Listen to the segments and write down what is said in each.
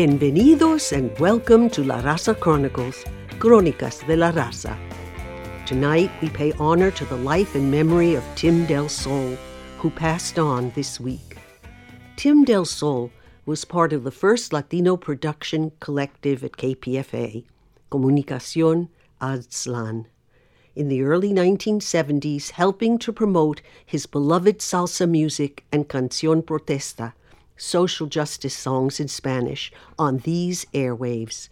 Bienvenidos and welcome to La Raza Chronicles, Crónicas de la Raza. Tonight we pay honor to the life and memory of Tim Del Sol, who passed on this week. Tim Del Sol was part of the first Latino production collective at KPFA, Comunicación Aztlán, in the early 1970s, helping to promote his beloved salsa music and Canción Protesta, social justice songs in Spanish, on these airwaves.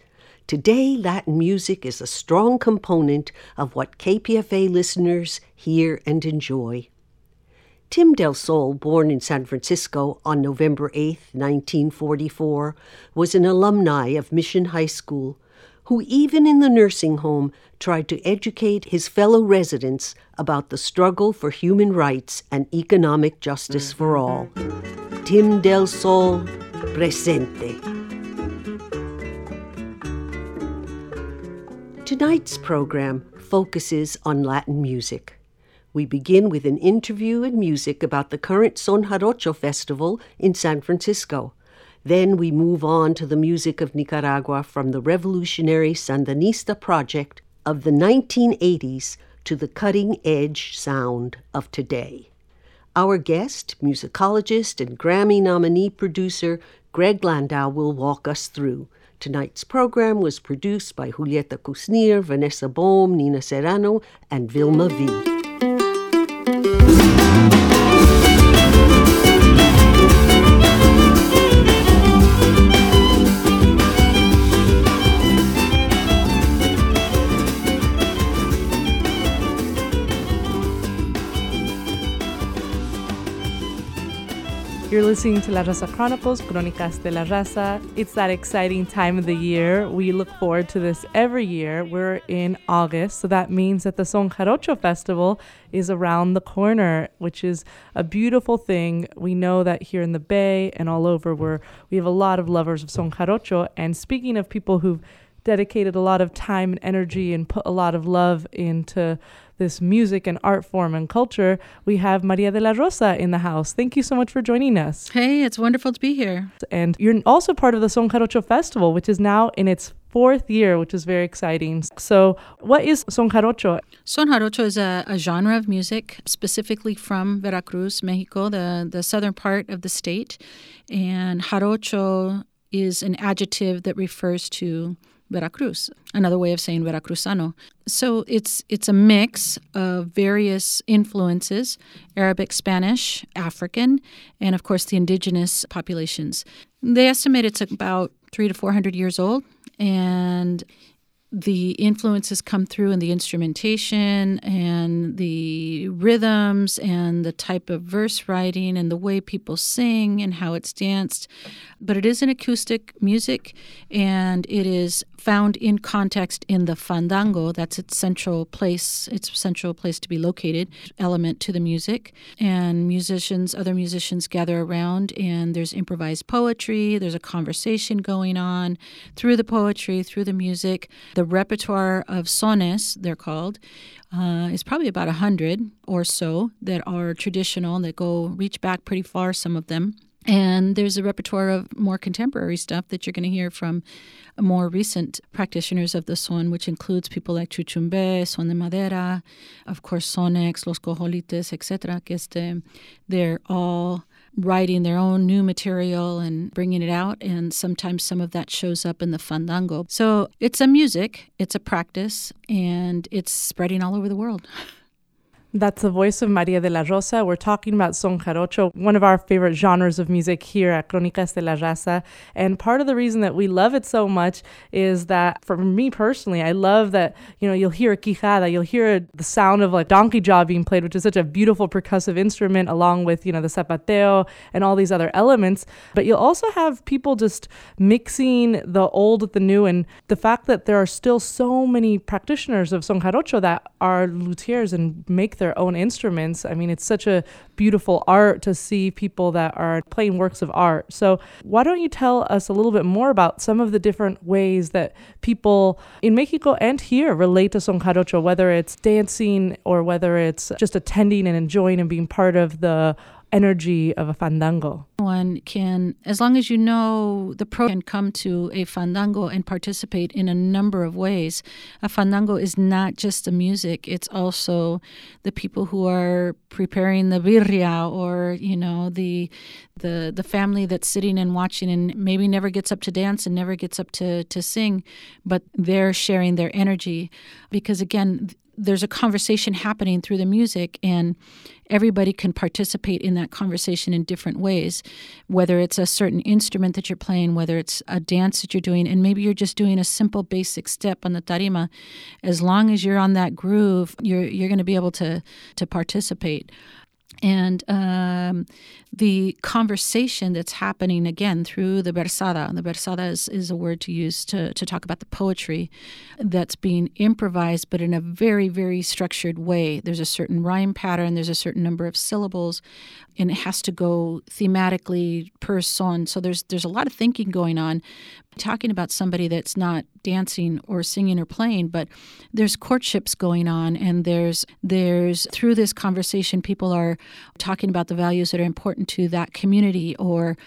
Today, Latin music is a strong component of what KPFA listeners hear and enjoy. Tim Del Sol, born in San Francisco on November 8, 1944, was an alumni of Mission High School who, even in the nursing home, tried to educate his fellow residents about the struggle for human rights and economic justice for mm-hmm. all. Tim Del Sol, presente. Tonight's program focuses on Latin music. We begin with an interview and music about the current Son Jarocho Festival in San Francisco. Then we move on to the music of Nicaragua from the revolutionary Sandinista project of the 1980s to the cutting edge sound of today. Our guest, musicologist and Grammy nominee producer Greg Landau, will walk us through. Tonight's program was produced by Julieta Kusnir, Vanessa Bohm, Nina Serrano, and Vilma V. listening to La Raza Chronicles, Crónicas de la Raza. It's that exciting time of the year. We look forward to this every year. We're in August, so that means that the Son Jarocho Festival is around the corner, which is a beautiful thing. We know that here in the Bay and all over, where we have a lot of lovers of Son Jarocho. And speaking of people who've dedicated a lot of time and energy and put a lot of love into this music and art form and culture, we have Maria de la Rosa in the house. Thank you so much for joining us. Hey, it's wonderful to be here. And you're also part of the Son Jarocho Festival, which is now in its fourth year, which is very exciting. So, what is Son Jarocho? Son Jarocho is a, a, genre of music specifically from Veracruz, Mexico, the, the southern part of the state. And Jarocho is an adjective that refers to Veracruz, another way of saying Veracruzano. So it's it's a mix of various influences, Arabic, Spanish, African, and of course the indigenous populations. They estimate it's about 3 to 400 years old and the influences come through in the instrumentation and the rhythms and the type of verse writing and the way people sing and how it's danced. But it is an acoustic music and it is found in context in the fandango. That's its central place, its central place to be located, element to the music. And musicians, other musicians gather around, and there's improvised poetry, there's a conversation going on through the poetry, through the music. The repertoire of sones, they're called, uh, is probably about a hundred or so that are traditional, that go reach back pretty far, some of them. And there's a repertoire of more contemporary stuff that you're going to hear from more recent practitioners of the son, which includes people like Chuchumbe, Son de Madera, of course, Sonex, Los Cojolites, etc. Este, they're all writing their own new material and bringing it out, and sometimes some of that shows up in the fandango. So it's a music, it's a practice, and it's spreading all over the world. That's the voice of Maria de la Rosa. We're talking about son jarocho, one of our favorite genres of music here at Crónicas de la Raza. And part of the reason that we love it so much is that, for me personally, I love that, you know, you'll hear a quijada, you'll hear the sound of like donkey jaw being played, which is such a beautiful percussive instrument, along with, you know, the zapateo and all these other elements. But you'll also have people just mixing the old with the new. And the fact that there are still so many practitioners of son jarocho that are luthiers and make their own instruments. I mean, it's such a beautiful art to see people that are playing works of art. So, why don't you tell us a little bit more about some of the different ways that people in Mexico and here relate to son jarocho, whether it's dancing or whether it's just attending and enjoying and being part of the energy of a fandango? One can, as long as you know the pro, can come to a fandango and participate in a number of ways. A fandango is not just the music; it's also the people who are preparing the birria, or you know the the the family that's sitting and watching and maybe never gets up to dance and never gets up to to sing, but they're sharing their energy because again there's a conversation happening through the music and everybody can participate in that conversation in different ways whether it's a certain instrument that you're playing whether it's a dance that you're doing and maybe you're just doing a simple basic step on the tarima. As long as you're on that groove you're you're going to be able to to participate and um, the conversation that's happening again through the versada. The versada is, is a word to use to, to talk about the poetry that's being improvised, but in a very, very structured way. There's a certain rhyme pattern, there's a certain number of syllables, and it has to go thematically per son. So there's there's a lot of thinking going on. Talking about somebody that's not dancing or singing or playing, but there's courtships going on, and there's there's through this conversation, people are talking about the values that are important to that community or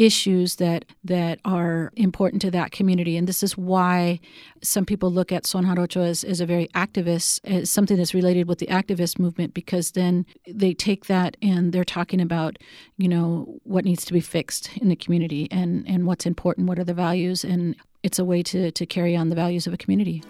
issues that that are important to that community. And this is why some people look at son jarocho as, as a very activist as something that's related with the activist movement because then they take that and they're talking about you know what needs to be fixed in the community and and what's important what are the values and it's a way to to carry on the values of a community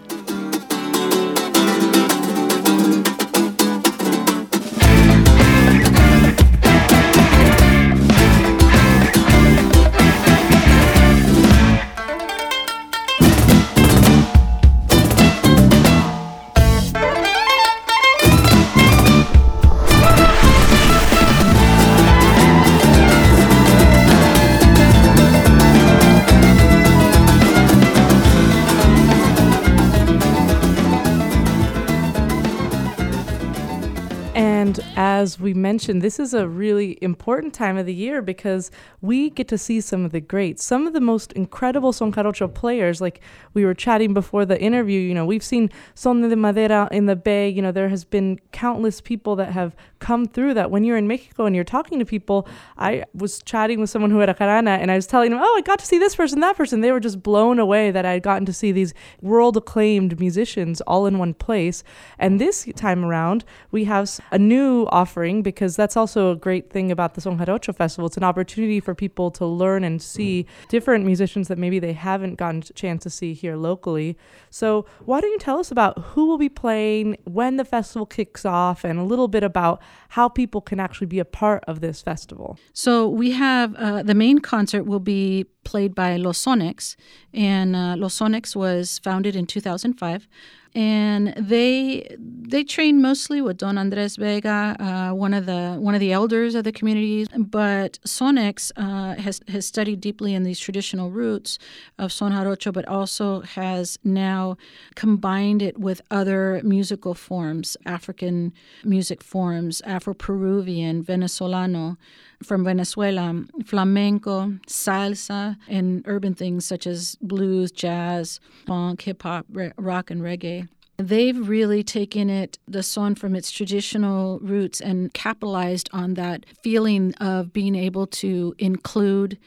and as we mentioned, this is a really important time of the year because we get to see some of the greats, some of the most incredible Son Jarocho players. Like we were chatting before the interview, you know, we've seen Son de Madera in the Bay. You know, there has been countless people that have come through that. When you're in Mexico and you're talking to people, I was chatting with someone who had a jarana and I was telling them, oh, I got to see this person, that person. They were just blown away that I had gotten to see these world acclaimed musicians all in one place. And this time around, we have a new offering because that's also a great thing about the Son Jarocho Festival. It's an opportunity for people to learn and see different musicians that maybe they haven't gotten a chance to see here locally. So, why don't you tell us about who will be playing, when the festival kicks off, and a little bit about how people can actually be a part of this festival? So, we have uh, the main concert will be played by Los Sonex, and uh, Los Sonex was founded in 2005 and they they train mostly with Don Andres Vega, uh, one of the one of the elders of the community. But Sonex uh, has has studied deeply in these traditional roots of Son Jarocho, but also has now combined it with other musical forms, African music forms, Afro Peruvian, Venezolano from Venezuela, flamenco, salsa, and urban things such as blues, jazz, funk, hip hop, rock, and reggae. They've really taken it, the son, from its traditional roots and capitalized on that feeling of being able to include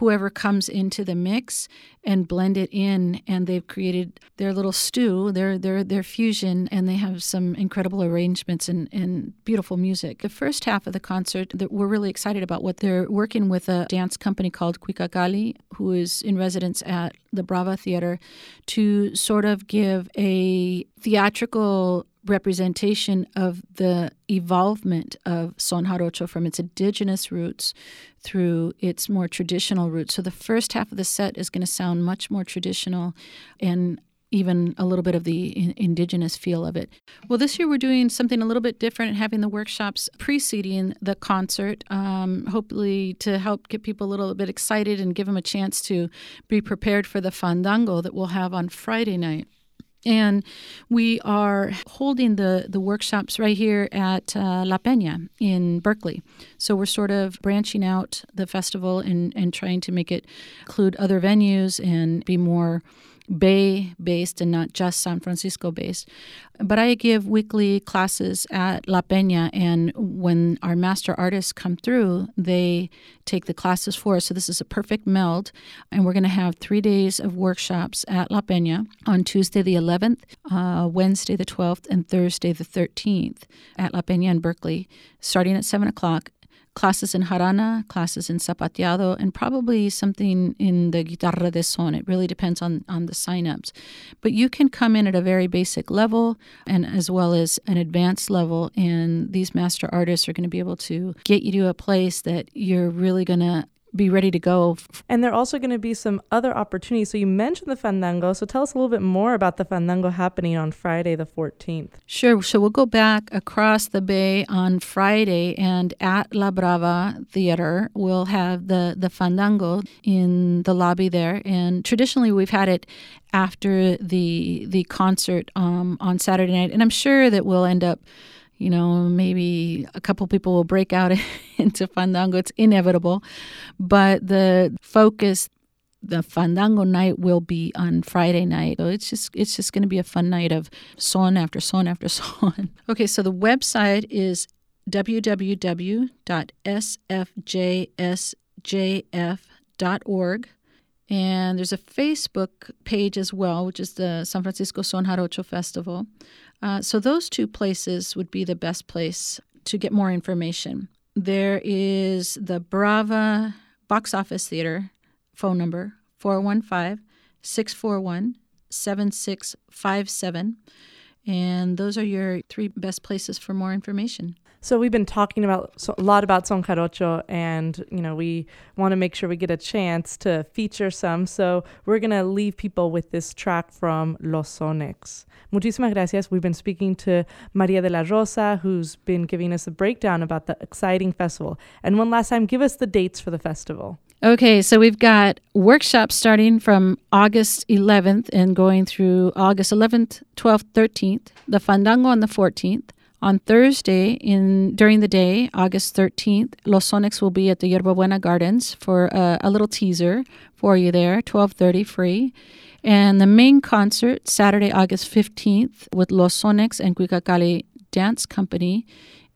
whoever comes into the mix and blend it in and they've created their little stew their their their fusion and they have some incredible arrangements and, and beautiful music. The first half of the concert that we're really excited about what they're working with a dance company called Cuicacalli who is in residence at the Brava Theater to sort of give a theatrical representation of the evolvement of Son Jarocho from its indigenous roots through its more traditional roots. So the first half of the set is going to sound much more traditional and even a little bit of the indigenous feel of it. Well, this year we're doing something a little bit different, having the workshops preceding the concert, um, hopefully to help get people a little bit excited and give them a chance to be prepared for the fandango that we'll have on Friday night. And we are holding the, the workshops right here at uh, La Peña in Berkeley. So we're sort of branching out the festival and, and trying to make it include other venues and be more Bay based and not just San Francisco based. But I give weekly classes at La Peña, and when our master artists come through, they take the classes for us. So this is a perfect meld, and we're going to have three days of workshops at La Peña on Tuesday the 11th, uh, Wednesday the 12th, and Thursday the 13th at La Peña in Berkeley, starting at 7 o'clock classes in jarana, classes in zapateado, and probably something in the guitarra de son. It really depends on, on the signups. But you can come in at a very basic level and as well as an advanced level, and these master artists are going to be able to get you to a place that you're really going to be ready to go. And there are also going to be some other opportunities. So you mentioned the Fandango. So tell us a little bit more about the Fandango happening on Friday, the 14th. Sure. So we'll go back across the bay on Friday, and at La Brava Theater, we'll have the, the Fandango in the lobby there. And traditionally, we've had it after the the concert um, on Saturday night. And I'm sure that we'll end up you know, maybe a couple people will break out into fandango. It's inevitable. But the focus, the fandango night will be on Friday night. So it's just it's just going to be a fun night of son after son after son. okay, so the website is www.sfjsjf.org. And there's a Facebook page as well, which is the San Francisco Son Jarocho Festival. Uh, so those two places would be the best place to get more information. There is the Brava Box Office Theater phone number 415 641 7657. And those are your three best places for more information. So we've been talking about so, a lot about Son Jarocho, and you know we want to make sure we get a chance to feature some. So we're gonna leave people with this track from Los Sonex. Muchísimas gracias. We've been speaking to Maria de la Rosa, who's been giving us a breakdown about the exciting festival. And one last time, give us the dates for the festival. Okay, so we've got workshops starting from August 11th and going through August 11th, 12th, 13th, the Fandango on the 14th. On Thursday, in during the day, August 13th, Los Sonex will be at the Yerba Buena Gardens for a, a little teaser for you there, 12:30 free. And the main concert, Saturday, August 15th, with Los Sonex and Cuicacalli Dance Company,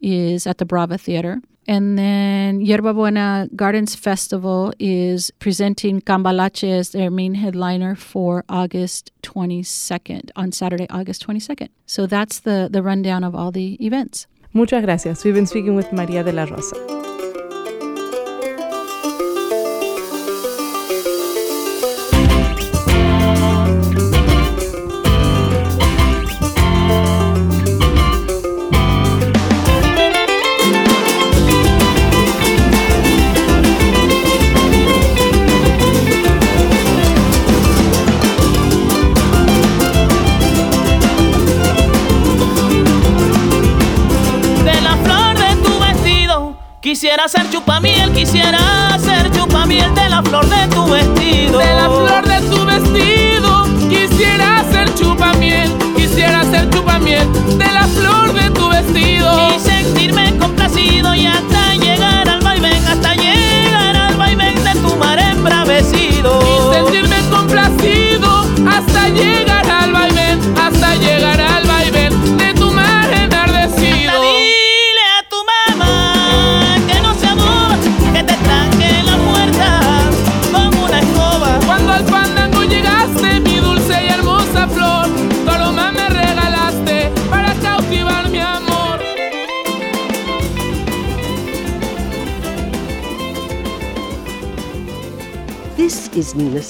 is at the Brava Theater. And then Yerba Buena Gardens Festival is presenting Cambalache as their main headliner for August 22nd, on Saturday, August 22nd. So that's the, the rundown of all the events. Muchas gracias. We've been speaking with Maria de la Rosa. Quisiera ser chupamiel, quisiera ser chupamiel de la flor de tu vestido. De la flor de tu vestido, quisiera ser chupamiel, quisiera ser chupamiel de la flor de tu vestido.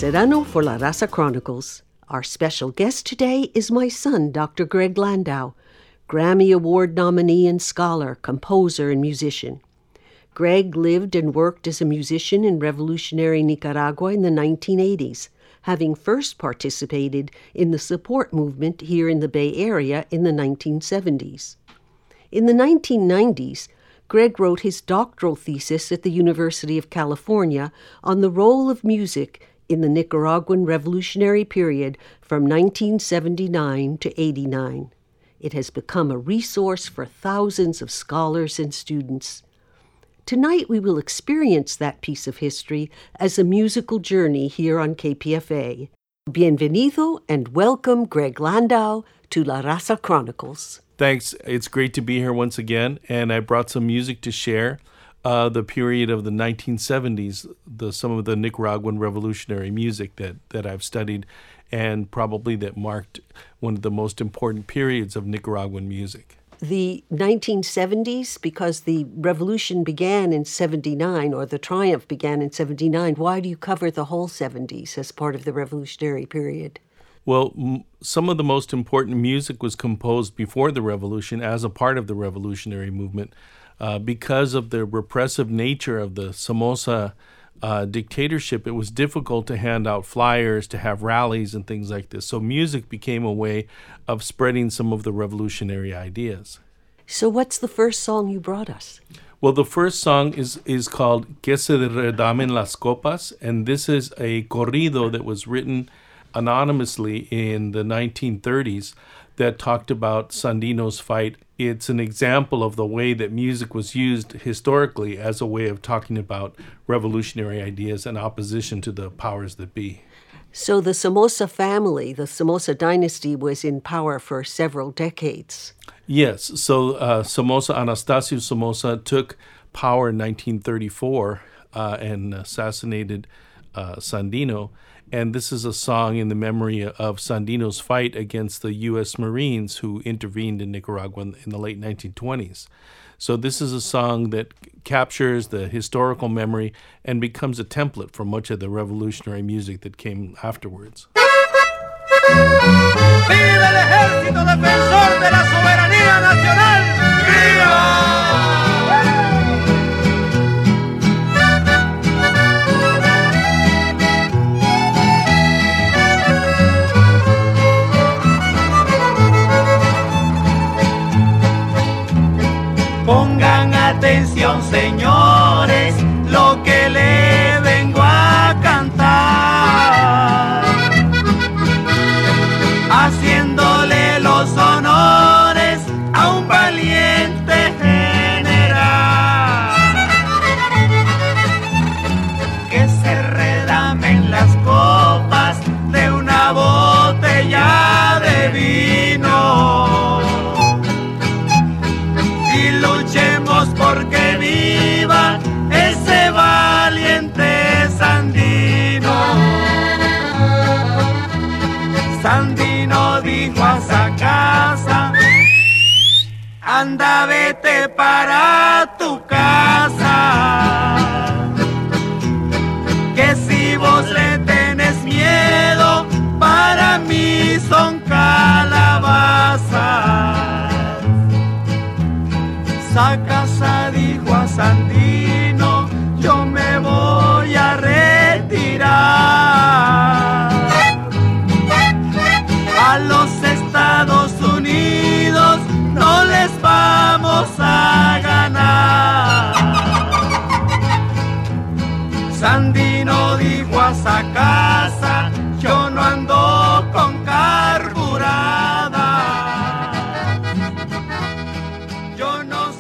Serrano for La Raza Chronicles. Our special guest today is my son, Dr. Greg Landau, Grammy Award nominee and scholar, composer, and musician. Greg lived and worked as a musician in revolutionary Nicaragua in the 1980s, having first participated in the support movement here in the Bay Area in the 1970s. In the 1990s, Greg wrote his doctoral thesis at the University of California on the role of music in the Nicaraguan revolutionary period from 1979 to 89. It has become a resource for thousands of scholars and students. Tonight we will experience that piece of history as a musical journey here on KPFA. Bienvenido and welcome, Greg Landau, to La Raza Chronicles. Thanks. It's great to be here once again, and I brought some music to share. Uh, the period of the 1970s, the some of the Nicaraguan revolutionary music that that I've studied, and probably that marked one of the most important periods of Nicaraguan music. The 1970s, because the revolution began in 79, or the triumph began in 79, why do you cover the whole 70s as part of the revolutionary period? Well, m- some of the most important music was composed before the revolution as a part of the revolutionary movement. Uh, because of the repressive nature of the Somoza uh, dictatorship, it was difficult to hand out flyers, to have rallies, and things like this. So, music became a way of spreading some of the revolutionary ideas. So, what's the first song you brought us? Well, the first song is, is called Que se redamen las copas, and this is a corrido that was written anonymously in the 1930s that talked about Sandino's fight. It's an example of the way that music was used historically as a way of talking about revolutionary ideas and opposition to the powers that be. So, the Somoza family, the Somoza dynasty, was in power for several decades. Yes. So, uh, Somoza, Anastasio Somoza, took power in 1934 uh, and assassinated uh, Sandino. And this is a song in the memory of Sandino's fight against the U.S. Marines who intervened in Nicaragua in the late 1920s. So, this is a song that captures the historical memory and becomes a template for much of the revolutionary music that came afterwards. ¡Viva el ejército defensor de la soberanía nacional! Pongan atención, señores, lo que le Sandino dijo a esa casa, anda vete para tu casa. A ganar. Sandino dijo a casa, yo no ando con carburada. No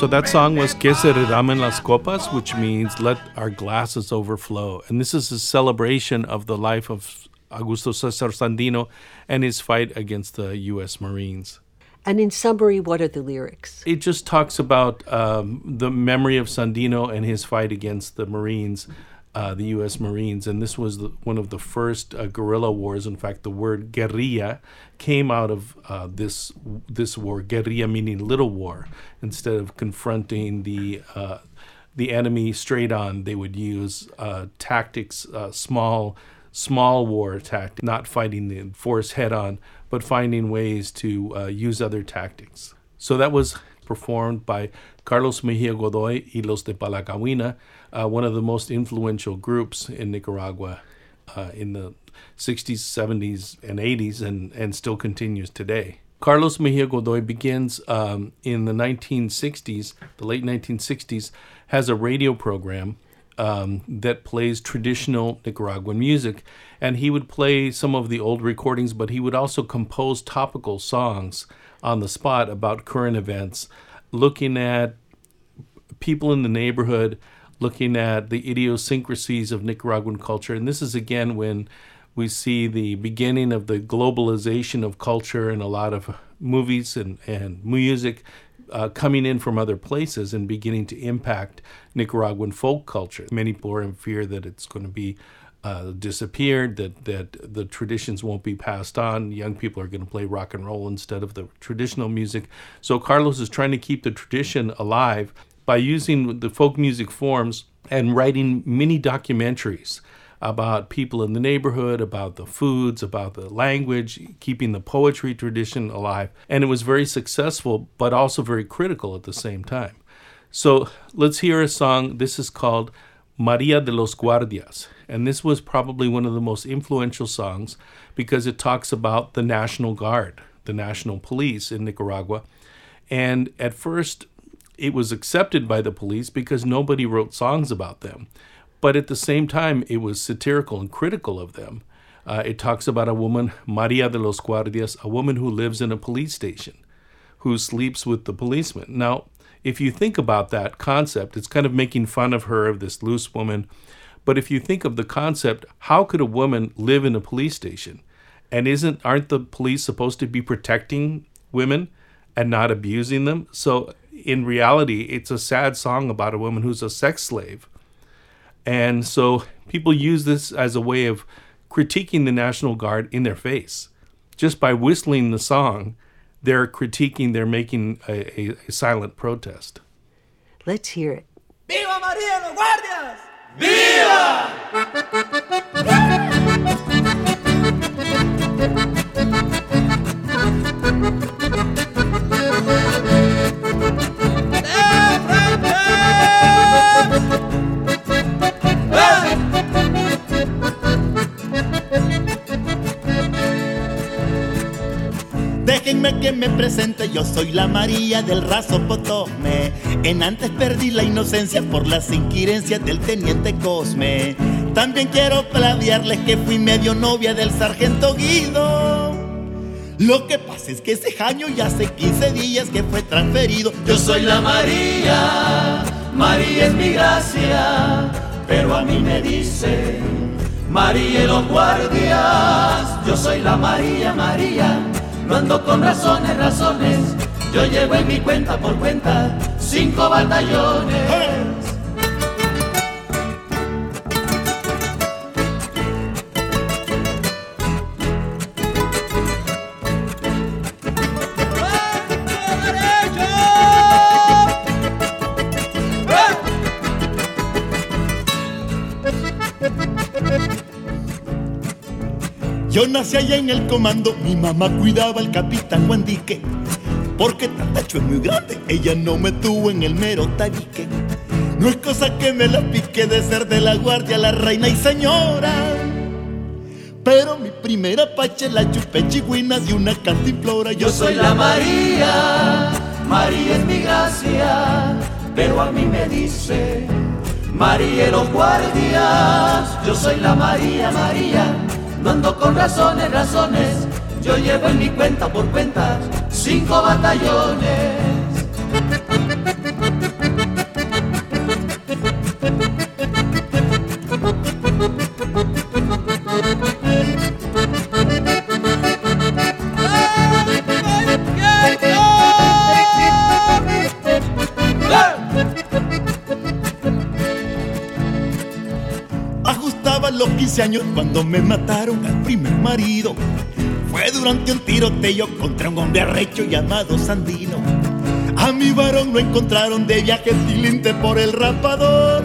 So that song was Que se redamen las copas, which means let our glasses overflow. And this is a celebration of the life of Augusto Cesar Sandino and his fight against the U.S. Marines. And in summary, what are the lyrics? It just talks about um, the memory of Sandino and his fight against the Marines, uh, the U.S. Marines. And this was the, one of the first uh, guerrilla wars. In fact, the word guerrilla came out of uh, this this war. Guerrilla meaning little war. Instead of confronting the uh, the enemy straight on, they would use uh, tactics, uh, small small war tactics, not fighting the force head on, but finding ways to uh, use other tactics. So that was performed by Carlos Mejia Godoy y Los de Palacagüina, uh, one of the most influential groups in Nicaragua uh, in the 60s, 70s, and 80s, and, and still continues today. Carlos Mejia Godoy begins um, in the 1960s, the late 1960s, has a radio program um, that plays traditional Nicaraguan music. And he would play some of the old recordings, but he would also compose topical songs on the spot about current events, looking at people in the neighborhood, looking at the idiosyncrasies of Nicaraguan culture. And this is again when We see the beginning of the globalization of culture and a lot of movies and, and music uh, coming in from other places and beginning to impact Nicaraguan folk culture. Many people are in fear that it's going to be uh, disappeared, that, that the traditions won't be passed on. Young people are going to play rock and roll instead of the traditional music. So Carlos is trying to keep the tradition alive by using the folk music forms and writing mini documentaries about people in the neighborhood, about the foods, about the language, keeping the poetry tradition alive. And it was very successful, but also very critical at the same time. So let's hear a song. This is called Maria de los Guardias. And this was probably one of the most influential songs because it talks about the National Guard, the National Police in Nicaragua. And at first, it was accepted by the police because nobody wrote songs about them. But at the same time, it was satirical and critical of them. Uh, it talks about a woman, Maria de los Guardias, a woman who lives in a police station, who sleeps with the policeman. Now, if you think about that concept, it's kind of making fun of her, of this loose woman. But if you think of the concept, how could a woman live in a police station? And isn't aren't the police supposed to be protecting women and not abusing them? So in reality, it's a sad song about a woman who's a sex slave. And so people use this as a way of critiquing the National Guard in their face. Just by whistling the song, they're critiquing, they're making a, a, a silent protest. Let's hear it. ¡Viva María los Guardias! Déjenme me presente, yo soy la María del raso Potome. En antes perdí la inocencia por las inquirencias del teniente Cosme. También quiero plagiarles que fui medio novia del sargento Guido. Lo que pasa es que ese año ya hace 15 días que fue transferido. Yo soy la María, María es mi gracia, pero a mí me dice María los guardias. Yo soy la María, María, no ando con razones, razones. Yo llevo en mi cuenta por cuenta cinco batallones. Nací allá en el comando, mi mamá cuidaba al capitán Guandique. Porque Tatacho es muy grande, ella no me tuvo en el mero tabique. No es cosa que me la pique de ser de la guardia, la reina y señora. Pero mi primera pache la chupé chigüinas y una cantimplora. Yo soy la María, María es mi gracia, pero a mí me dice María los guardias. Yo soy la María, María, no ando con razones, razones. Yo llevo en mi cuenta por cuentas cinco batallones. 15 años cuando me mataron al primer marido. Fue durante un tiroteo contra un hombre arrecho llamado Sandino. A mi varón lo encontraron de viaje tilinte por el rapador.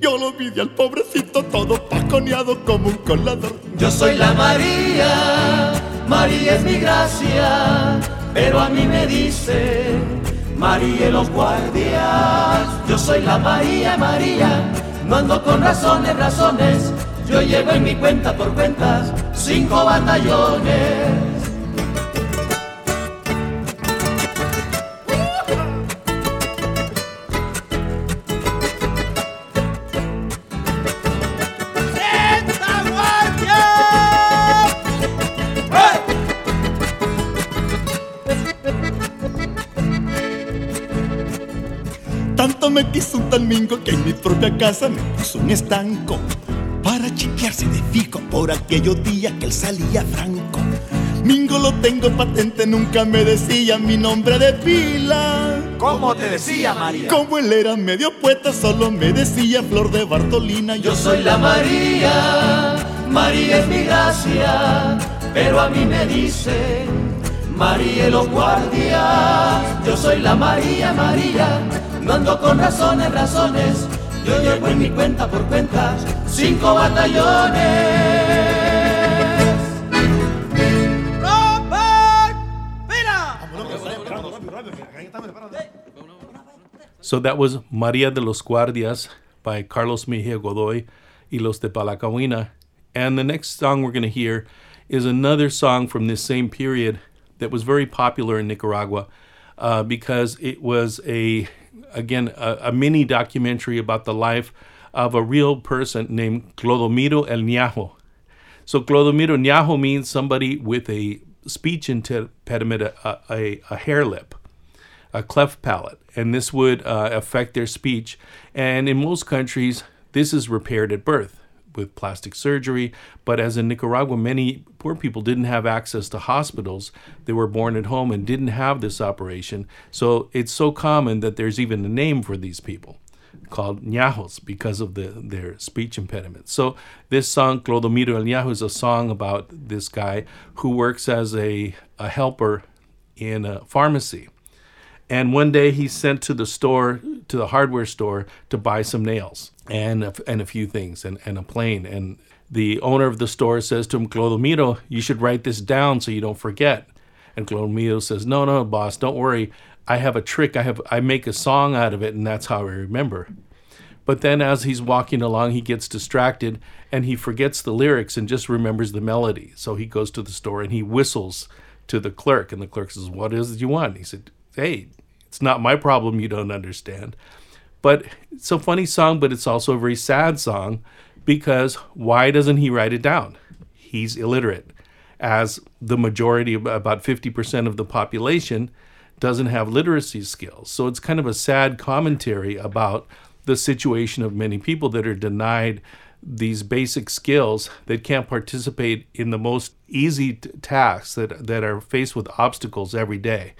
Yo lo vi al pobrecito todo paconeado como un colador. Yo soy la María, María es mi gracia, pero a mí me dice María los guardias. Yo soy la María, María, no ando con razones, razones. Yo llevo en mi cuenta por cuentas cinco batallones. Casa me puso un estanco para chiquearse de fico por aquellos días que él salía franco. Mingo lo tengo patente, nunca me decía mi nombre de pila. ¿Cómo te decía María? Como él era medio poeta, solo me decía Flor de Bartolina. Yo soy la María, María es mi gracia, pero a mí me dice María los guardias. Yo soy la María, María, no ando con razones, razones. Yo llevo en mi cuenta por cinco batallones. So that was Maria de los Guardias by Carlos Mejia Godoy y Los de Palacagüina. And the next song we're going to hear is another song from this same period that was very popular in Nicaragua uh, because it was a, again, a, a, mini documentary about the life of a real person named Clodomiro El Ñajo. So Clodomiro Ñajo means somebody with a speech impediment, a, a, a hair lip a cleft palate, and this would uh, affect their speech. And in most countries, this is repaired at birth with plastic surgery. But as in Nicaragua, many poor people didn't have access to hospitals. They were born at home and didn't have this operation. So it's so common that there's even a name for these people called ñajos because of the, their speech impediment. So this song, Clodomiro el Ñajo, is a song about this guy who works as a, a helper in a pharmacy. And one day he's sent to the store, to the hardware store, to buy some nails and a, and a few things and, and a plane. And the owner of the store says to him, Clodomiro, you should write this down so you don't forget. And Clodomiro says, No, no, boss, don't worry. I have a trick. I have I make a song out of it, and that's how I remember. But then as he's walking along, he gets distracted and he forgets the lyrics and just remembers the melody. So he goes to the store and he whistles to the clerk, and the clerk says, What is it you want? He said, Hey, it's not my problem you don't understand. But it's a funny song, but it's also a very sad song because why doesn't he write it down? He's illiterate, as the majority, about 50% of the population, doesn't have literacy skills. So it's kind of a sad commentary about the situation of many people that are denied these basic skills that can't participate in the most easy t- tasks that, that are faced with obstacles every day.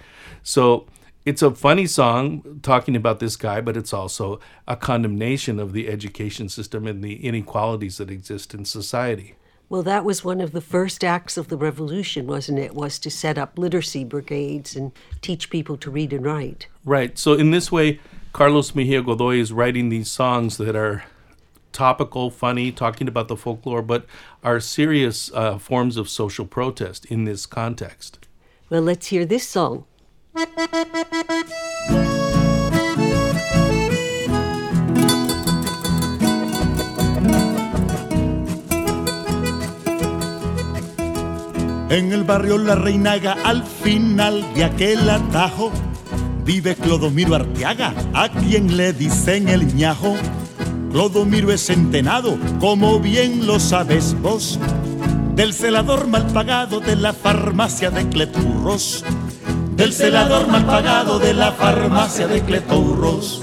So it's a funny song talking about this guy, but it's also a condemnation of the education system and the inequalities that exist in society. Well, that was one of the first acts of the revolution, wasn't it? Was to set up literacy brigades and teach people to read and write. Right. So, in this way, Carlos Mejia Godoy is writing these songs that are topical, funny, talking about the folklore, but are serious uh, forms of social protest in this context. Well, let's hear this song. En el barrio La Reinaga, al final de aquel atajo, vive Clodomiro Arteaga, a quien le dicen el ñajo. Clodomiro es centenado, como bien lo sabes vos, del celador mal pagado de la farmacia de Cleturros del celador mal pagado de la farmacia de Cleturros.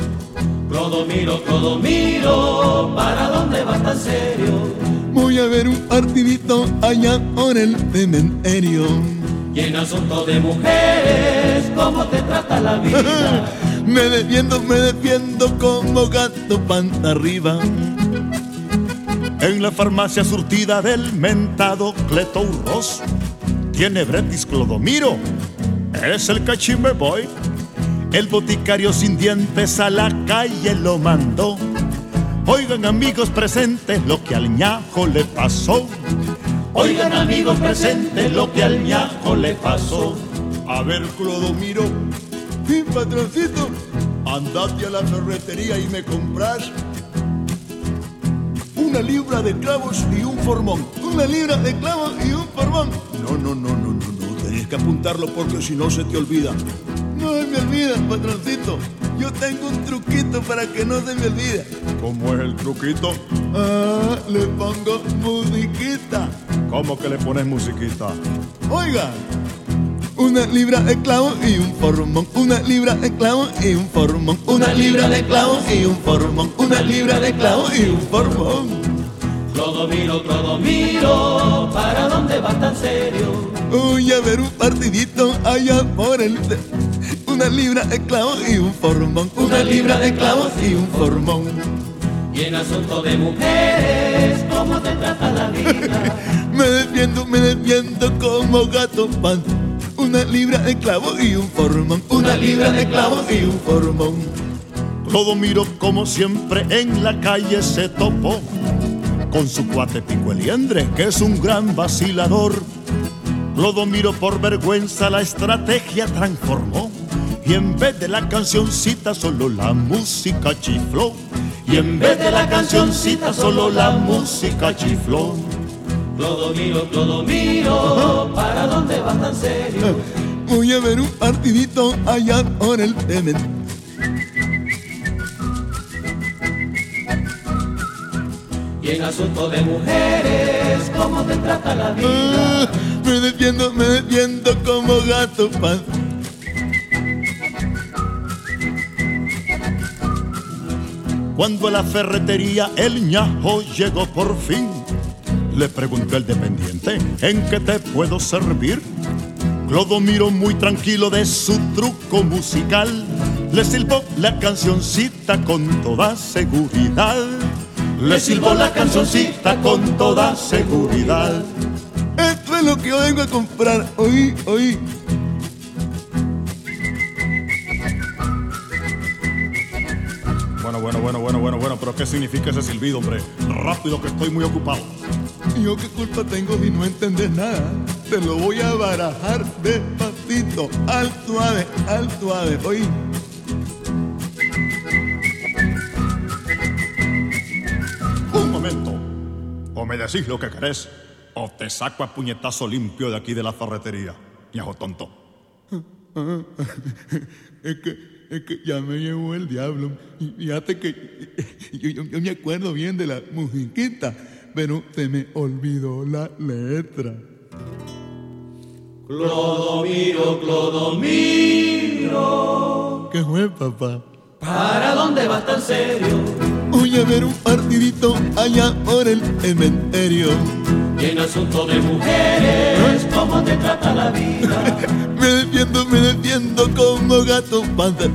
Clodomiro, Clodomiro, ¿para dónde vas tan serio? Voy a ver un partidito allá por el cementerio. Y en asunto de mujeres, ¿cómo te trata la vida? me defiendo, me defiendo como gato panta arriba. En la farmacia surtida del mentado Cleturros tiene Bretis Clodomiro es el cachimbe boy. El boticario sin dientes a la calle lo mandó. Oigan amigos presentes lo que al ñajo le pasó. Oigan amigos presentes lo que al ñajo le pasó. A ver, Clodomiro, mi patroncito, andate a la ferretería y me compras una libra de clavos y un formón. Una libra de clavos y un formón. No, no, no, no, que apuntarlo porque si no se te olvida. No se me olvida, patroncito. Yo tengo un truquito para que no se me olvide. ¿Cómo es el truquito? Ah, le pongo musiquita. ¿Cómo que le pones musiquita? Oiga, una libra de clavo y un formón, una libra de clavo y un formón, una libra de clavo y un formón, una libra de clavo y un formón. Clodomiro, Clodomiro, ¿para dónde vas tan serio? Voy a ver un partidito allá por el... Una libra de clavos y un formón. Una libra de clavos y un formón. Y en asunto de mujeres, ¿cómo te trata la vida? me defiendo, me defiendo como gato pan. Una libra de clavos y un formón. Una libra de clavos y un formón. Todo miro como siempre en la calle se topó con su cuate Pico Eliendre, que es un gran vacilador. Clodomiro por vergüenza la estrategia transformó y en vez de la cancioncita solo la música chifló. Y en vez de la cancioncita solo la música chifló. Clodomiro, Clodomiro, ¿para dónde vas tan serio? Voy a ver un partidito allá por el Temen. En asunto de mujeres, ¿cómo te trata la vida? Ah, me defiendo, me defiendo como gato pan. Cuando a la ferretería el ñajo llegó por fin, le preguntó el dependiente, ¿en qué te puedo servir? Clodomiro muy tranquilo de su truco musical, le silbó la cancioncita con toda seguridad. Le silbó la cancioncita con toda seguridad. Esto es lo que yo vengo a comprar, oí, oí. Bueno, bueno, bueno, bueno, bueno, bueno, pero ¿qué significa ese silbido, hombre? Rápido que estoy muy ocupado. ¿Y yo qué culpa tengo si no entender nada? Te lo voy a barajar despacito, al suave, al suave, oí. Decís lo que querés, o te saco a puñetazo limpio de aquí de la ferretería. Viejo tonto. Es que, es que ya me llevó el diablo. Y fíjate que yo, yo- yo me acuerdo bien de la musiquita, pero se me olvidó la letra. Clodomiro, Clodomiro, ¿Qué fue, papá? ¿para dónde vas tan serio? Voy a ver un partidito allá por el cementerio. Y en asunto de mujeres, ¿cómo te trata la vida? Me defiendo, me defiendo como gato panther.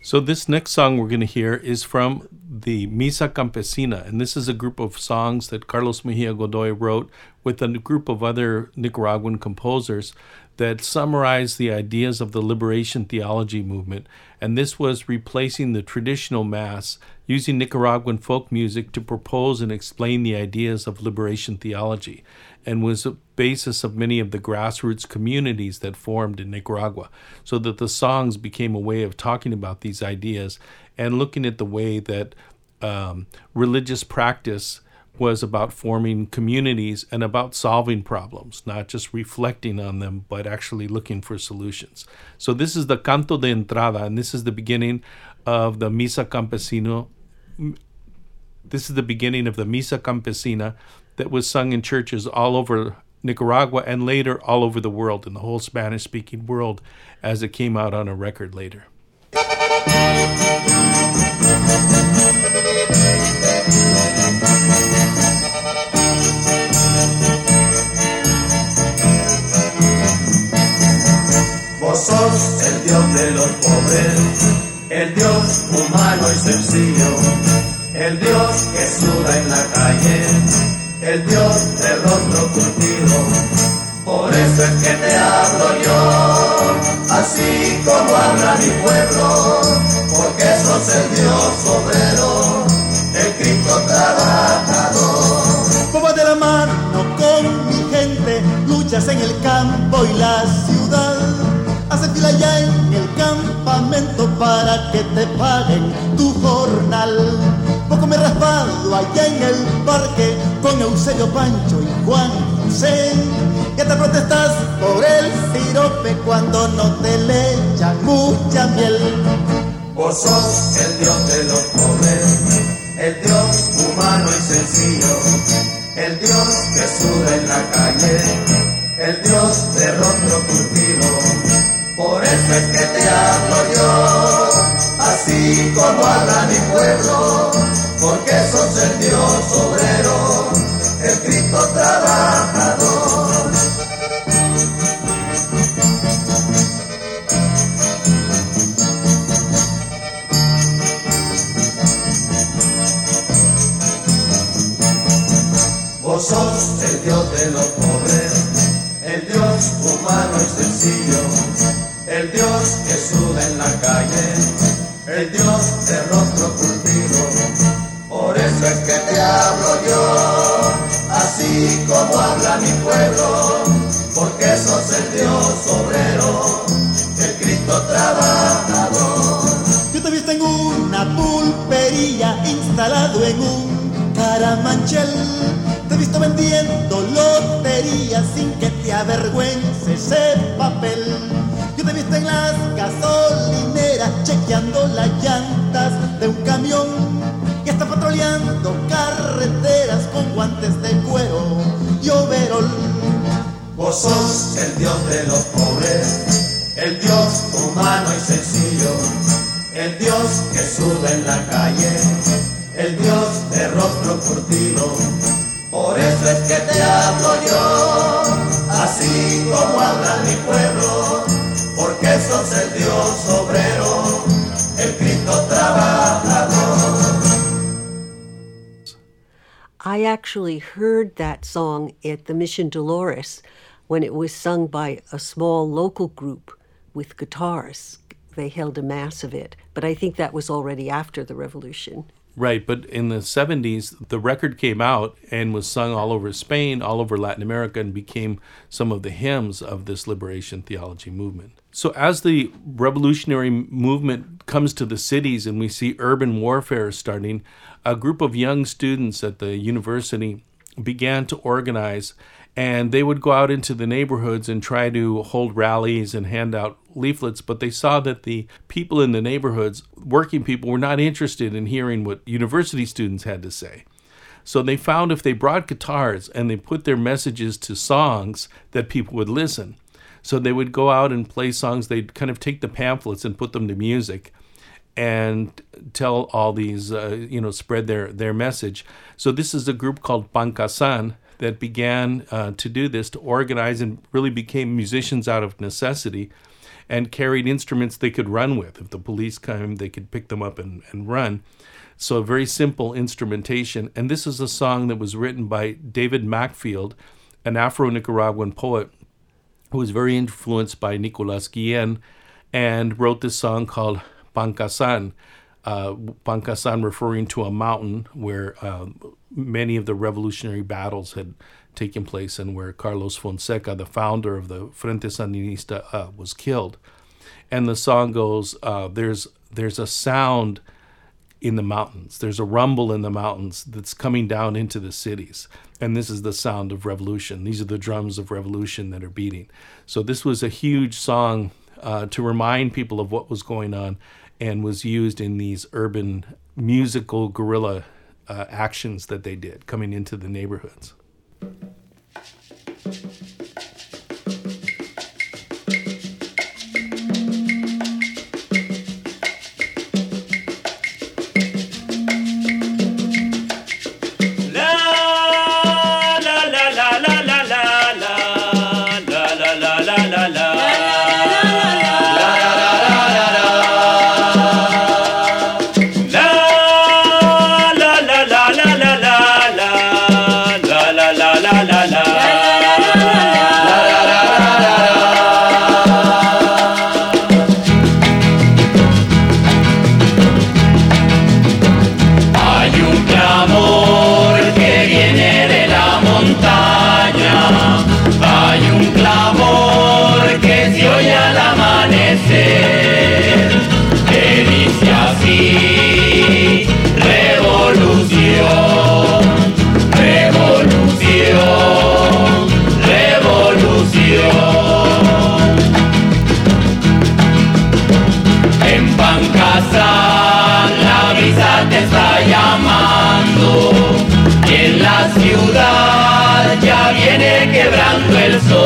So this next song we're going to hear is from the Misa Campesina, and this is a group of songs that Carlos Mejia Godoy wrote with a group of other Nicaraguan composers that summarize the ideas of the liberation theology movement. And this was replacing the traditional mass using Nicaraguan folk music to propose and explain the ideas of liberation theology and was a basis of many of the grassroots communities that formed in Nicaragua. So that the songs became a way of talking about these ideas and looking at the way that um, religious practice was about forming communities and about solving problems, not just reflecting on them, but actually looking for solutions. So this is the canto de entrada, and this is the beginning of the Misa Campesino this is the beginning of the Misa Campesina that was sung in churches all over Nicaragua and later all over the world, in the whole Spanish speaking world, as it came out on a record later. Vos sos el Dios de los pobres, el Dios humano y sencillo, el Dios que suda en la calle, el Dios de rostro curtido. Por eso es que te hablo yo, así como habla mi pueblo, porque sos el Dios obrero, el campo y la ciudad. Hace fila ya en el campamento para que te paguen tu jornal. Poco me he raspado allá en el parque con Eusebio Pancho y Juan José. Ya te protestas por el sirope cuando no te le echan mucha miel. Vos sos el Dios de los pobres, el Dios humano y sencillo, el Dios que sube en la calle, el Dios de rostro curtido. Por eso es que te hablo yo, así como habla mi pueblo, porque sos el Dios obrero, el Cristo trabajador. Vos sos el Dios de los pobres, Dios humano y sencillo, el Dios que suda en la calle, el Dios de rostro curtido. Por eso es que te hablo yo, así como habla mi pueblo, porque sos el Dios obrero, el Cristo trabajador. Yo visto en una pulpería instalado en un caramanchel. Visto vendiendo loterías sin que te avergüence ese papel. Yo te he visto en las gasolineras chequeando las llantas de un camión y hasta patroleando carreteras con guantes de cuero y overol. Vos sos el Dios de los pobres, el Dios humano y sencillo, el Dios que sube en la calle, el Dios de rostro curtido. Por eso es que te hablo yo, así como habla mi pueblo, porque sos el Dios obrero, el Cristo trabajador. I actually heard that song at the Mission Dolores when it was sung by a small local group with guitars. They held a mass of it, but I think that was already after the revolution. Right, but in the 70s, the record came out and was sung all over Spain, all over Latin America, and became some of the hymns of this liberation theology movement. So, as the revolutionary movement comes to the cities and we see urban warfare starting, a group of young students at the university began to organize and they would go out into the neighborhoods and try to hold rallies and hand out leaflets but they saw that the people in the neighborhoods working people were not interested in hearing what university students had to say. So they found if they brought guitars and they put their messages to songs that people would listen. So they would go out and play songs. They'd kind of take the pamphlets and put them to music and tell all these uh, you know spread their their message. So this is a group called Pancasan that began uh, to do this, to organize, and really became musicians out of necessity and carried instruments they could run with. If the police came, they could pick them up and, and run. So, a very simple instrumentation. And this is a song that was written by David McField, an Afro Nicaraguan poet who was very influenced by Nicolas Guillen and wrote this song called Pancasan. Uh, Pancasan referring to a mountain where uh, many of the revolutionary battles had taken place and where Carlos Fonseca, the founder of the Frente Sandinista, uh, was killed. And the song goes, uh, "There's there's a sound in the mountains. There's a rumble in the mountains that's coming down into the cities, and this is the sound of revolution. These are the drums of revolution that are beating." So this was a huge song uh, to remind people of what was going on, and was used in these urban musical guerrilla uh, actions that they did coming into the neighborhoods. Thank you. Quebrando el sol,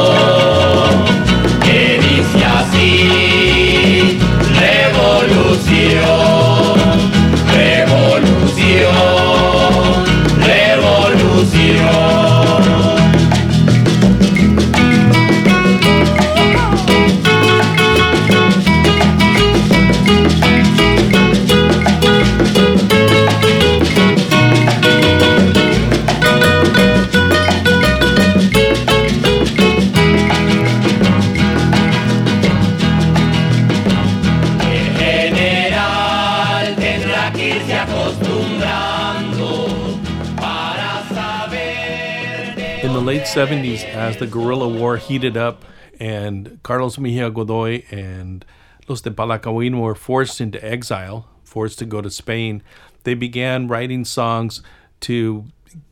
70s, as the guerrilla war heated up and Carlos Mejia Godoy and Los de Palacagüina were forced into exile, forced to go to Spain, they began writing songs to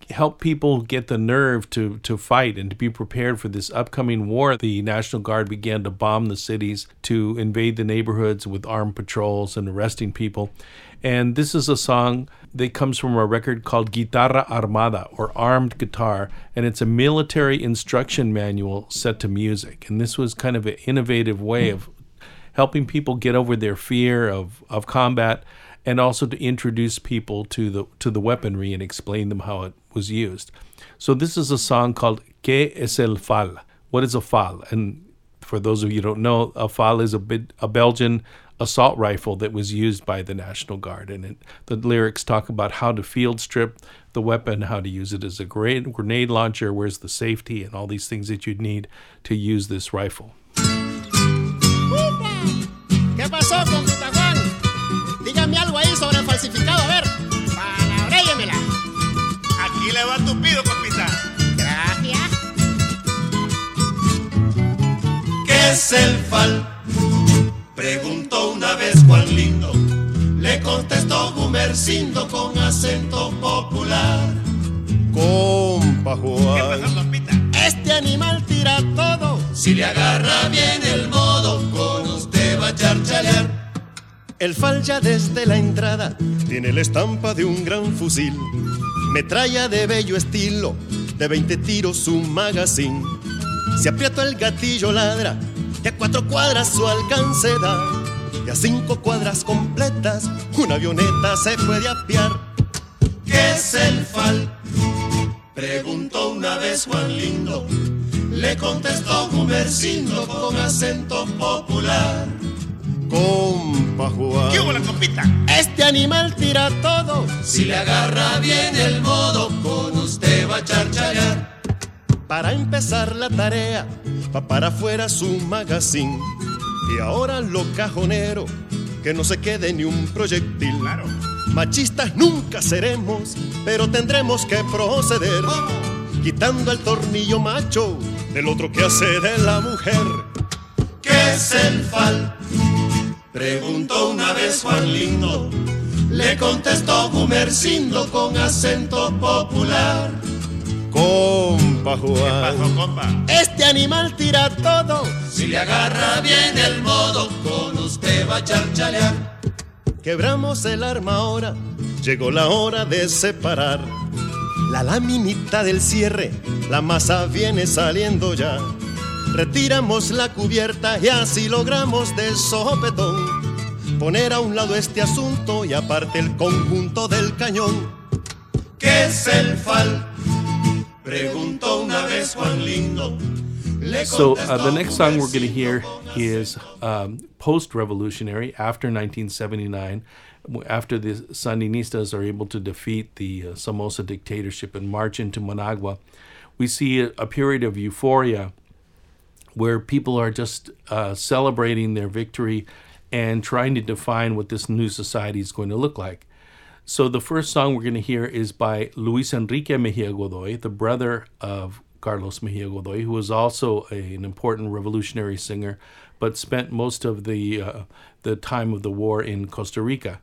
help people get the nerve to, to fight and to be prepared for this upcoming war. The National Guard began to bomb the cities, to invade the neighborhoods with armed patrols and arresting people. And this is a song that comes from a record called Guitarra Armada or Armed Guitar, and it's a military instruction manual set to music. And this was kind of an innovative way of helping people get over their fear of, of combat and also to introduce people to the to the weaponry and explain them how it was used. So this is a song called Que es el fal? What is a fal? And for those of you who don't know, a fal is a bit a Belgian assault rifle that was used by the National Guard. And it, the lyrics talk about how to field strip the weapon, how to use it as a grenade, grenade launcher, where's the safety, and all these things that you'd need to use this rifle. ¿Qué pasó, compita Juan? Dígame algo ahí sobre el falsificado, a ver. Palabréyemela. Aquí le va tu pido, compita. Gracias. ¿Qué es el fal? Preguntó una vez Juan Lindo. Le contestó Gumercindo con acento popular. Compa Juan. Este animal tira todo. Si le agarra bien el modo, con usted va a charchalear. El fal ya desde la entrada tiene la estampa de un gran fusil. Metralla de bello estilo, de 20 tiros su magazine. Si aprieto el gatillo ladra, y a cuatro cuadras su alcance da. Y a cinco cuadras completas, una avioneta se puede apiar. ¿Qué es el fal? Preguntó una vez Juan Lindo. Le contestó Gumercindo con acento popular. Compa ¿Qué hubo Juan. la compita? Este animal tira todo. Si le agarra bien el modo, con usted va a charchalear. Para empezar la tarea, va para afuera su magazine. Y ahora lo cajonero, que no se quede ni un proyectil. Claro. Machistas nunca seremos, pero tendremos que proceder. Quitando el tornillo macho del otro que hace de la mujer. ¿Qué es el fal? Preguntó una vez Juan Lindo. Le contestó Gumercindo con acento popular. Compa Pasó, Juan. compa. Este animal tira todo. Si le agarra bien el modo, con usted va a charchalear. Quebramos el arma ahora, llegó la hora de separar. La laminita del cierre, la masa viene saliendo ya. Retiramos la cubierta y así logramos de sopetón poner a un lado este asunto y aparte el conjunto del cañón. ¿Qué es el fal? So uh, the next song we're going to hear is um, post-revolutionary, after 1979, after the Sandinistas are able to defeat the uh, Somoza dictatorship and march into Managua. We see a, a period of euphoria where people are just uh, celebrating their victory and trying to define what this new society is going to look like. So the first song we're going to hear is by Luis Enrique Mejia Godoy, the brother of Carlos Mejia Godoy, who was also a- an important revolutionary singer, but spent most of the uh, the time of the war in Costa Rica.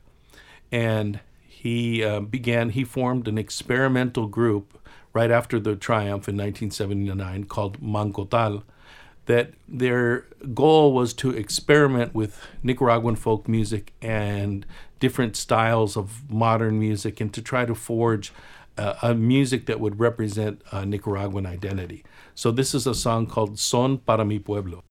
And he uh, began. He formed an experimental group right after the triumph in 1979 called Mancotal. That their goal was to experiment with Nicaraguan folk music and different styles of modern music and to try to forge uh, a music that would represent uh, Nicaraguan identity. So this is a song called Son para mi pueblo.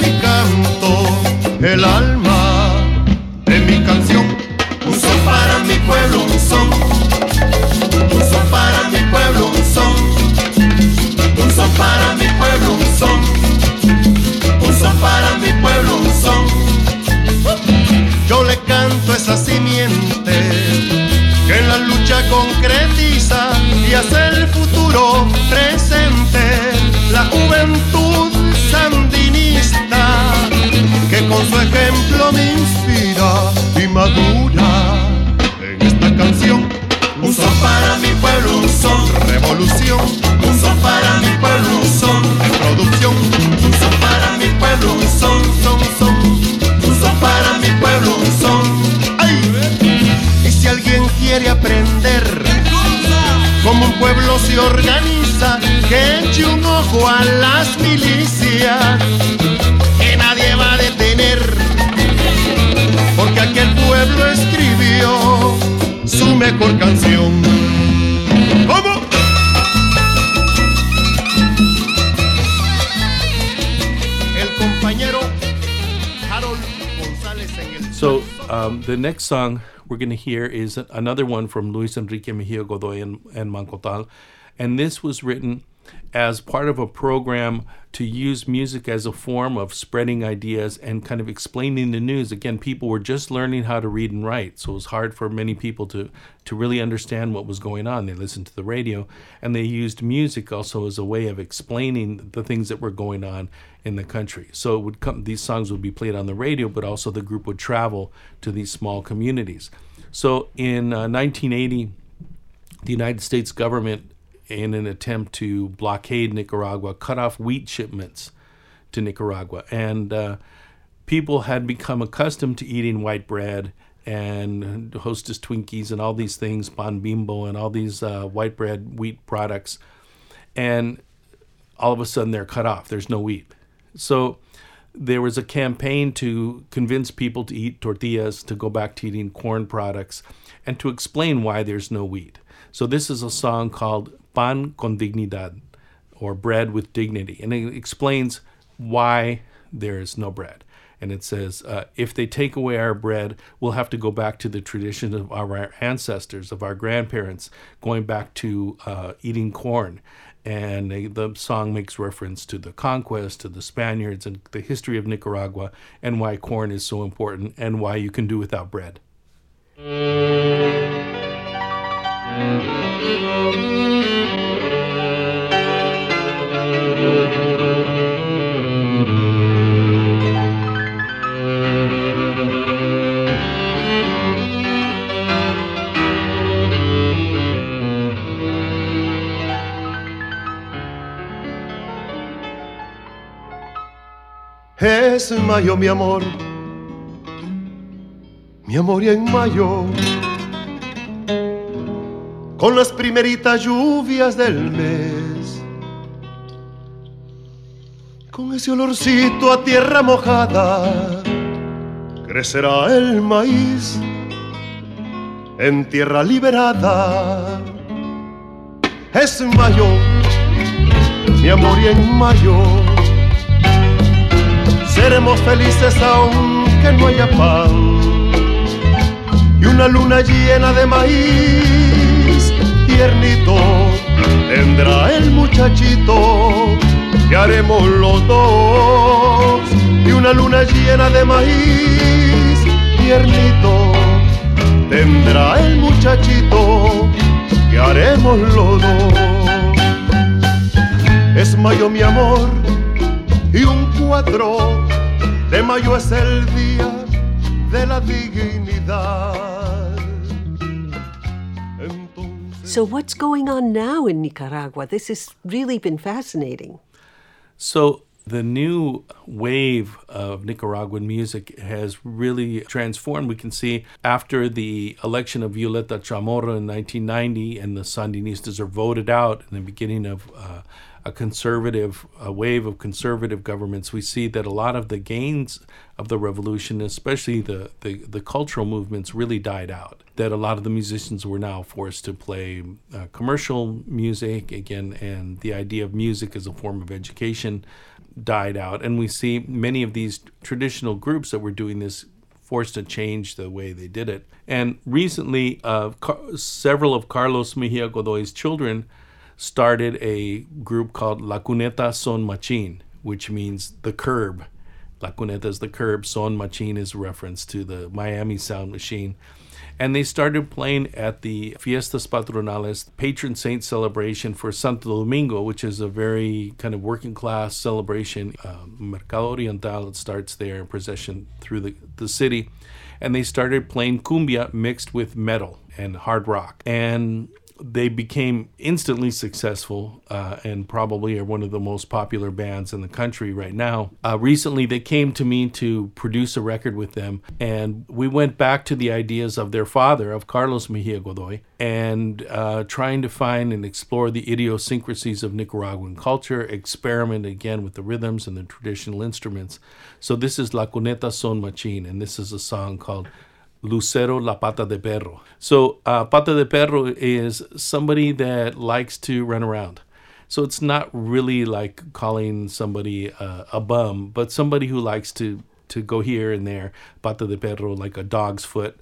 Mi canto, el alma de mi canción. Un son para mi pueblo, un son. Un son para mi pueblo, un son. Un son para mi pueblo, un son para mi pueblo un son. Yo le canto esa simiente que en la lucha concretiza y hace su ejemplo me inspira y madura en esta canción. Un son para mi pueblo, un son revolución. Un son para mi pueblo, un son en producción. Un son para mi pueblo, un son, son, son. Un son para mi pueblo, un son. ¡Ay! Y si alguien quiere aprender cómo un pueblo se organiza, que eche un ojo a las milicias, pueblo escribió su mejor canción. ¿Cómo? El compañero Harold González en el. So um, the next song we're going to hear is another one from Luis Enrique Mejia Godoy and, and Mancotal, and this was written as part of a program to use music as a form of spreading ideas and kind of explaining the news. Again, people were just learning how to read and write, so it was hard for many people to to really understand what was going on. They listened to the radio and they used music also as a way of explaining the things that were going on in the country. So it would come these songs would be played on the radio, but also the group would travel to these small communities. So in uh, 1980, the United States government in an attempt to blockade Nicaragua, cut off wheat shipments to Nicaragua. And uh, people had become accustomed to eating white bread and Hostess Twinkies and all these things, Pan Bimbo and all these uh, white bread wheat products. And all of a sudden they're cut off. There's no wheat. So there was a campaign to convince people to eat tortillas, to go back to eating corn products, and to explain why there's no wheat. So this is a song called Pan con Dignidad, or bread with dignity. And it explains why there is no bread. And it says, uh, if they take away our bread, we'll have to go back to the tradition of our ancestors, of our grandparents, going back to uh, eating corn. And they, the song makes reference to the conquest, to the Spaniards, and the history of Nicaragua, and why corn is so important, and why you can do without bread. Es mayo, mi amor, mi amor, y en mayo con las primeritas lluvias del mes. Con ese olorcito a tierra mojada, crecerá el maíz en tierra liberada. Es mayo, mi amor, y en mayo seremos felices aunque no haya pan y una luna llena de maíz tiernito tendrá el muchachito que haremos los dos y una luna llena de maíz tiernito tendrá el muchachito que haremos los dos. Es mayo mi amor y un cuatro de mayo es el día de la dignidad. So, what's going on now in Nicaragua? This has really been fascinating. So, the new wave of Nicaraguan music has really transformed. We can see after the election of Violeta Chamorro in 1990 and the Sandinistas are voted out in the beginning of uh, a conservative a wave of conservative governments, we see that a lot of the gains of the revolution, especially the, the, the cultural movements, really died out. That a lot of the musicians were now forced to play uh, commercial music again, and the idea of music as a form of education died out. And we see many of these traditional groups that were doing this forced to change the way they did it. And recently, uh, Car- several of Carlos Mejia Godoy's children started a group called La Cuneta Son Machin, which means the curb. La Cuneta is the curb, Son Machin is a reference to the Miami sound machine. And they started playing at the Fiestas Patronales patron saint celebration for Santo Domingo, which is a very kind of working class celebration. Uh, Mercado Oriental it starts there, procession through the, the city. And they started playing cumbia mixed with metal and hard rock. And they became instantly successful uh, and probably are one of the most popular bands in the country right now. Uh, recently, they came to me to produce a record with them, and we went back to the ideas of their father, of Carlos Mejia Godoy, and uh, trying to find and explore the idiosyncrasies of Nicaraguan culture, experiment again with the rhythms and the traditional instruments. So, this is La Cuneta Son Machin, and this is a song called Lucero La Pata de Perro. So, uh, Pata de Perro is somebody that likes to run around. So, it's not really like calling somebody uh, a bum, but somebody who likes to, to go here and there. Pata de Perro, like a dog's foot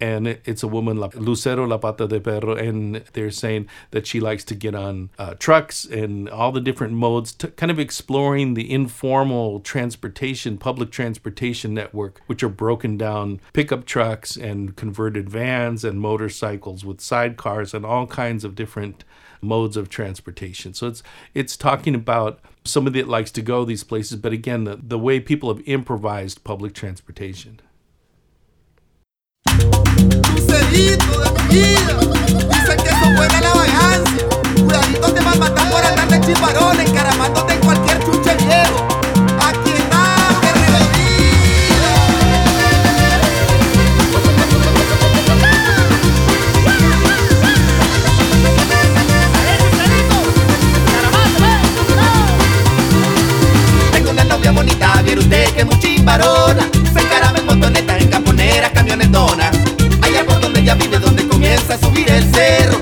and it's a woman, Lucero La Pata de Perro, and they're saying that she likes to get on uh, trucks and all the different modes, to kind of exploring the informal transportation, public transportation network, which are broken down pickup trucks and converted vans and motorcycles with sidecars and all kinds of different modes of transportation. So it's it's talking about somebody that likes to go these places, but again, the, the way people have improvised public transportation. Lucerito de mi vida. Dicen que eso buena la vagancia. Cuidadito te van a matar por andar de chiparón, encaramándote en cualquier chuche viejo. Aquí está, que Tengo una novia bonita, viera usted que muy chimbarona. Motonetas, en camioneras, camionetonas. Allá por donde ella vive, donde comienza a subir el cerro.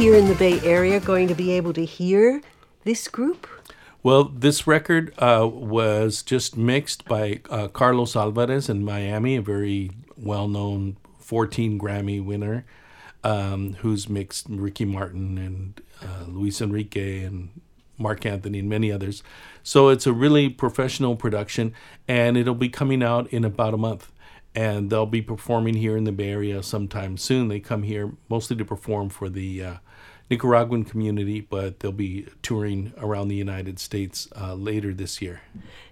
Here in the Bay Area going to be able to hear this group? Well, this record uh, was just mixed by uh, Carlos Alvarez in Miami, a very well known 14 Grammy winner, um, who's mixed Ricky Martin and uh, Luis Enrique and Marc Anthony and many others. So it's a really professional production, and it'll be coming out in about a month. And they'll be performing here in the Bay Area sometime soon. They come here mostly to perform for the uh, Nicaraguan community, but they'll be touring around the United States uh, later this year.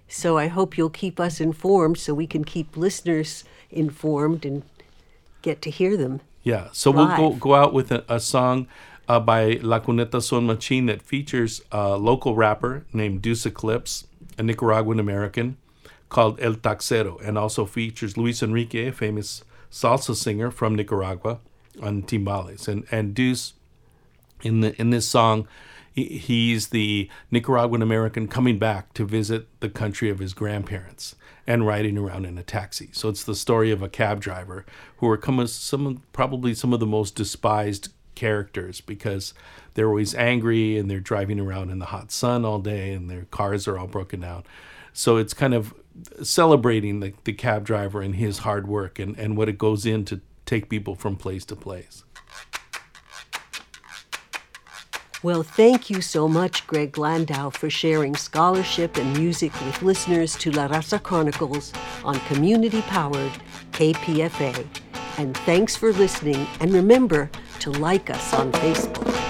So, I hope you'll keep us informed so we can keep listeners informed and get to hear them. Yeah, so we'll go, go out with a, a song uh, by La Cuneta Son Machin that features a local rapper named Deuce Eclipse, a Nicaraguan American, called El Taxero, and also features Luis Enrique, a famous salsa singer from Nicaragua on timbales. And and Deuce in the in this song he's the Nicaraguan American coming back to visit the country of his grandparents and riding around in a taxi. So it's the story of a cab driver who are come some probably some of the most despised characters because they're always angry and they're driving around in the hot sun all day and their cars are all broken down. So it's kind of celebrating the, the cab driver and his hard work and, and what it goes in to take people from place to place. Well, thank you so much, Greg Landau, for sharing scholarship and music with listeners to La Raza Chronicles on community powered KPFA. And thanks for listening, and remember to like us on Facebook.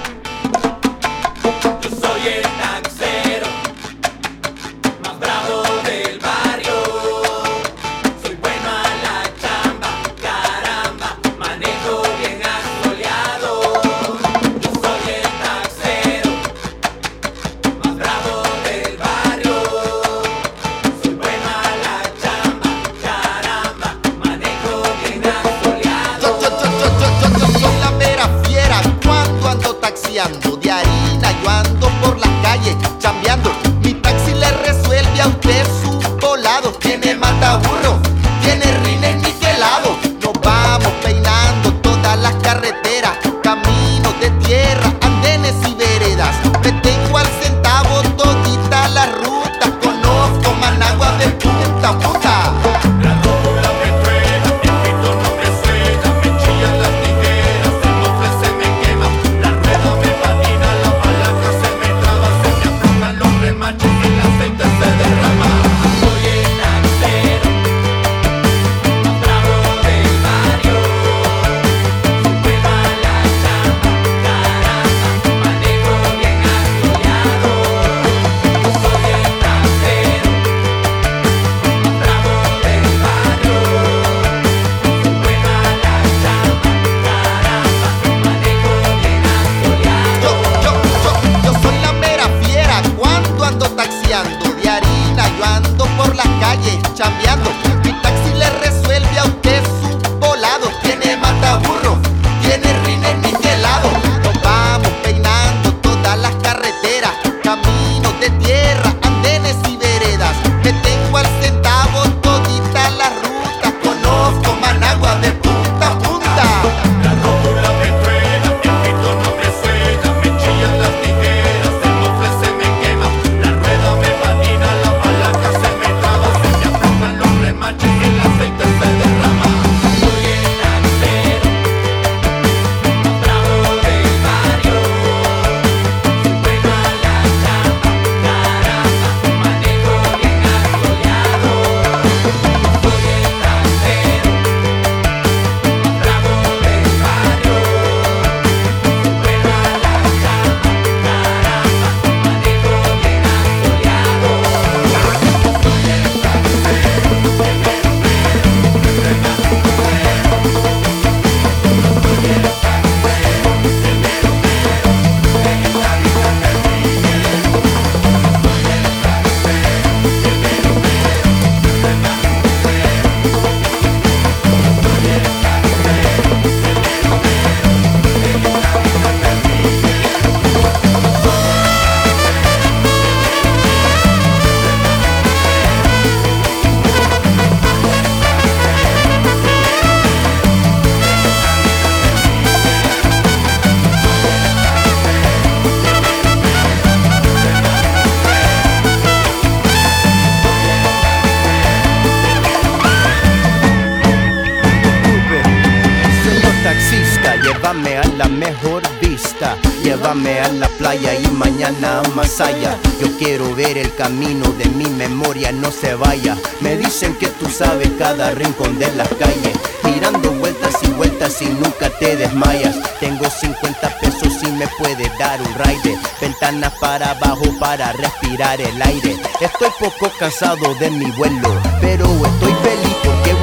Yo quiero ver el camino de mi memoria, no se vaya. Me dicen que tú sabes cada rincón de las calles. Mirando vueltas y vueltas y nunca te desmayas. Tengo 50 pesos y me puede dar un ride. Ventanas para abajo para respirar el aire. Estoy poco cansado de mi vuelo, pero estoy feliz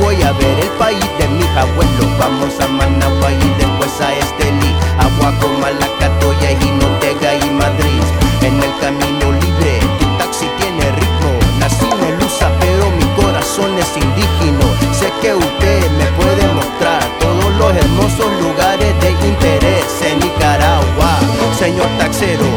voy a ver el país de mis abuelos. Vamos a Managua y después a Estelí, Aguaco, Malacatoya, Jinotega y Madrid. En el camino libre, tu taxi tiene ritmo. Nací en Lusa, pero mi corazón es indígena. Sé que usted me puede mostrar todos los hermosos lugares de interés en Nicaragua. Señor taxero.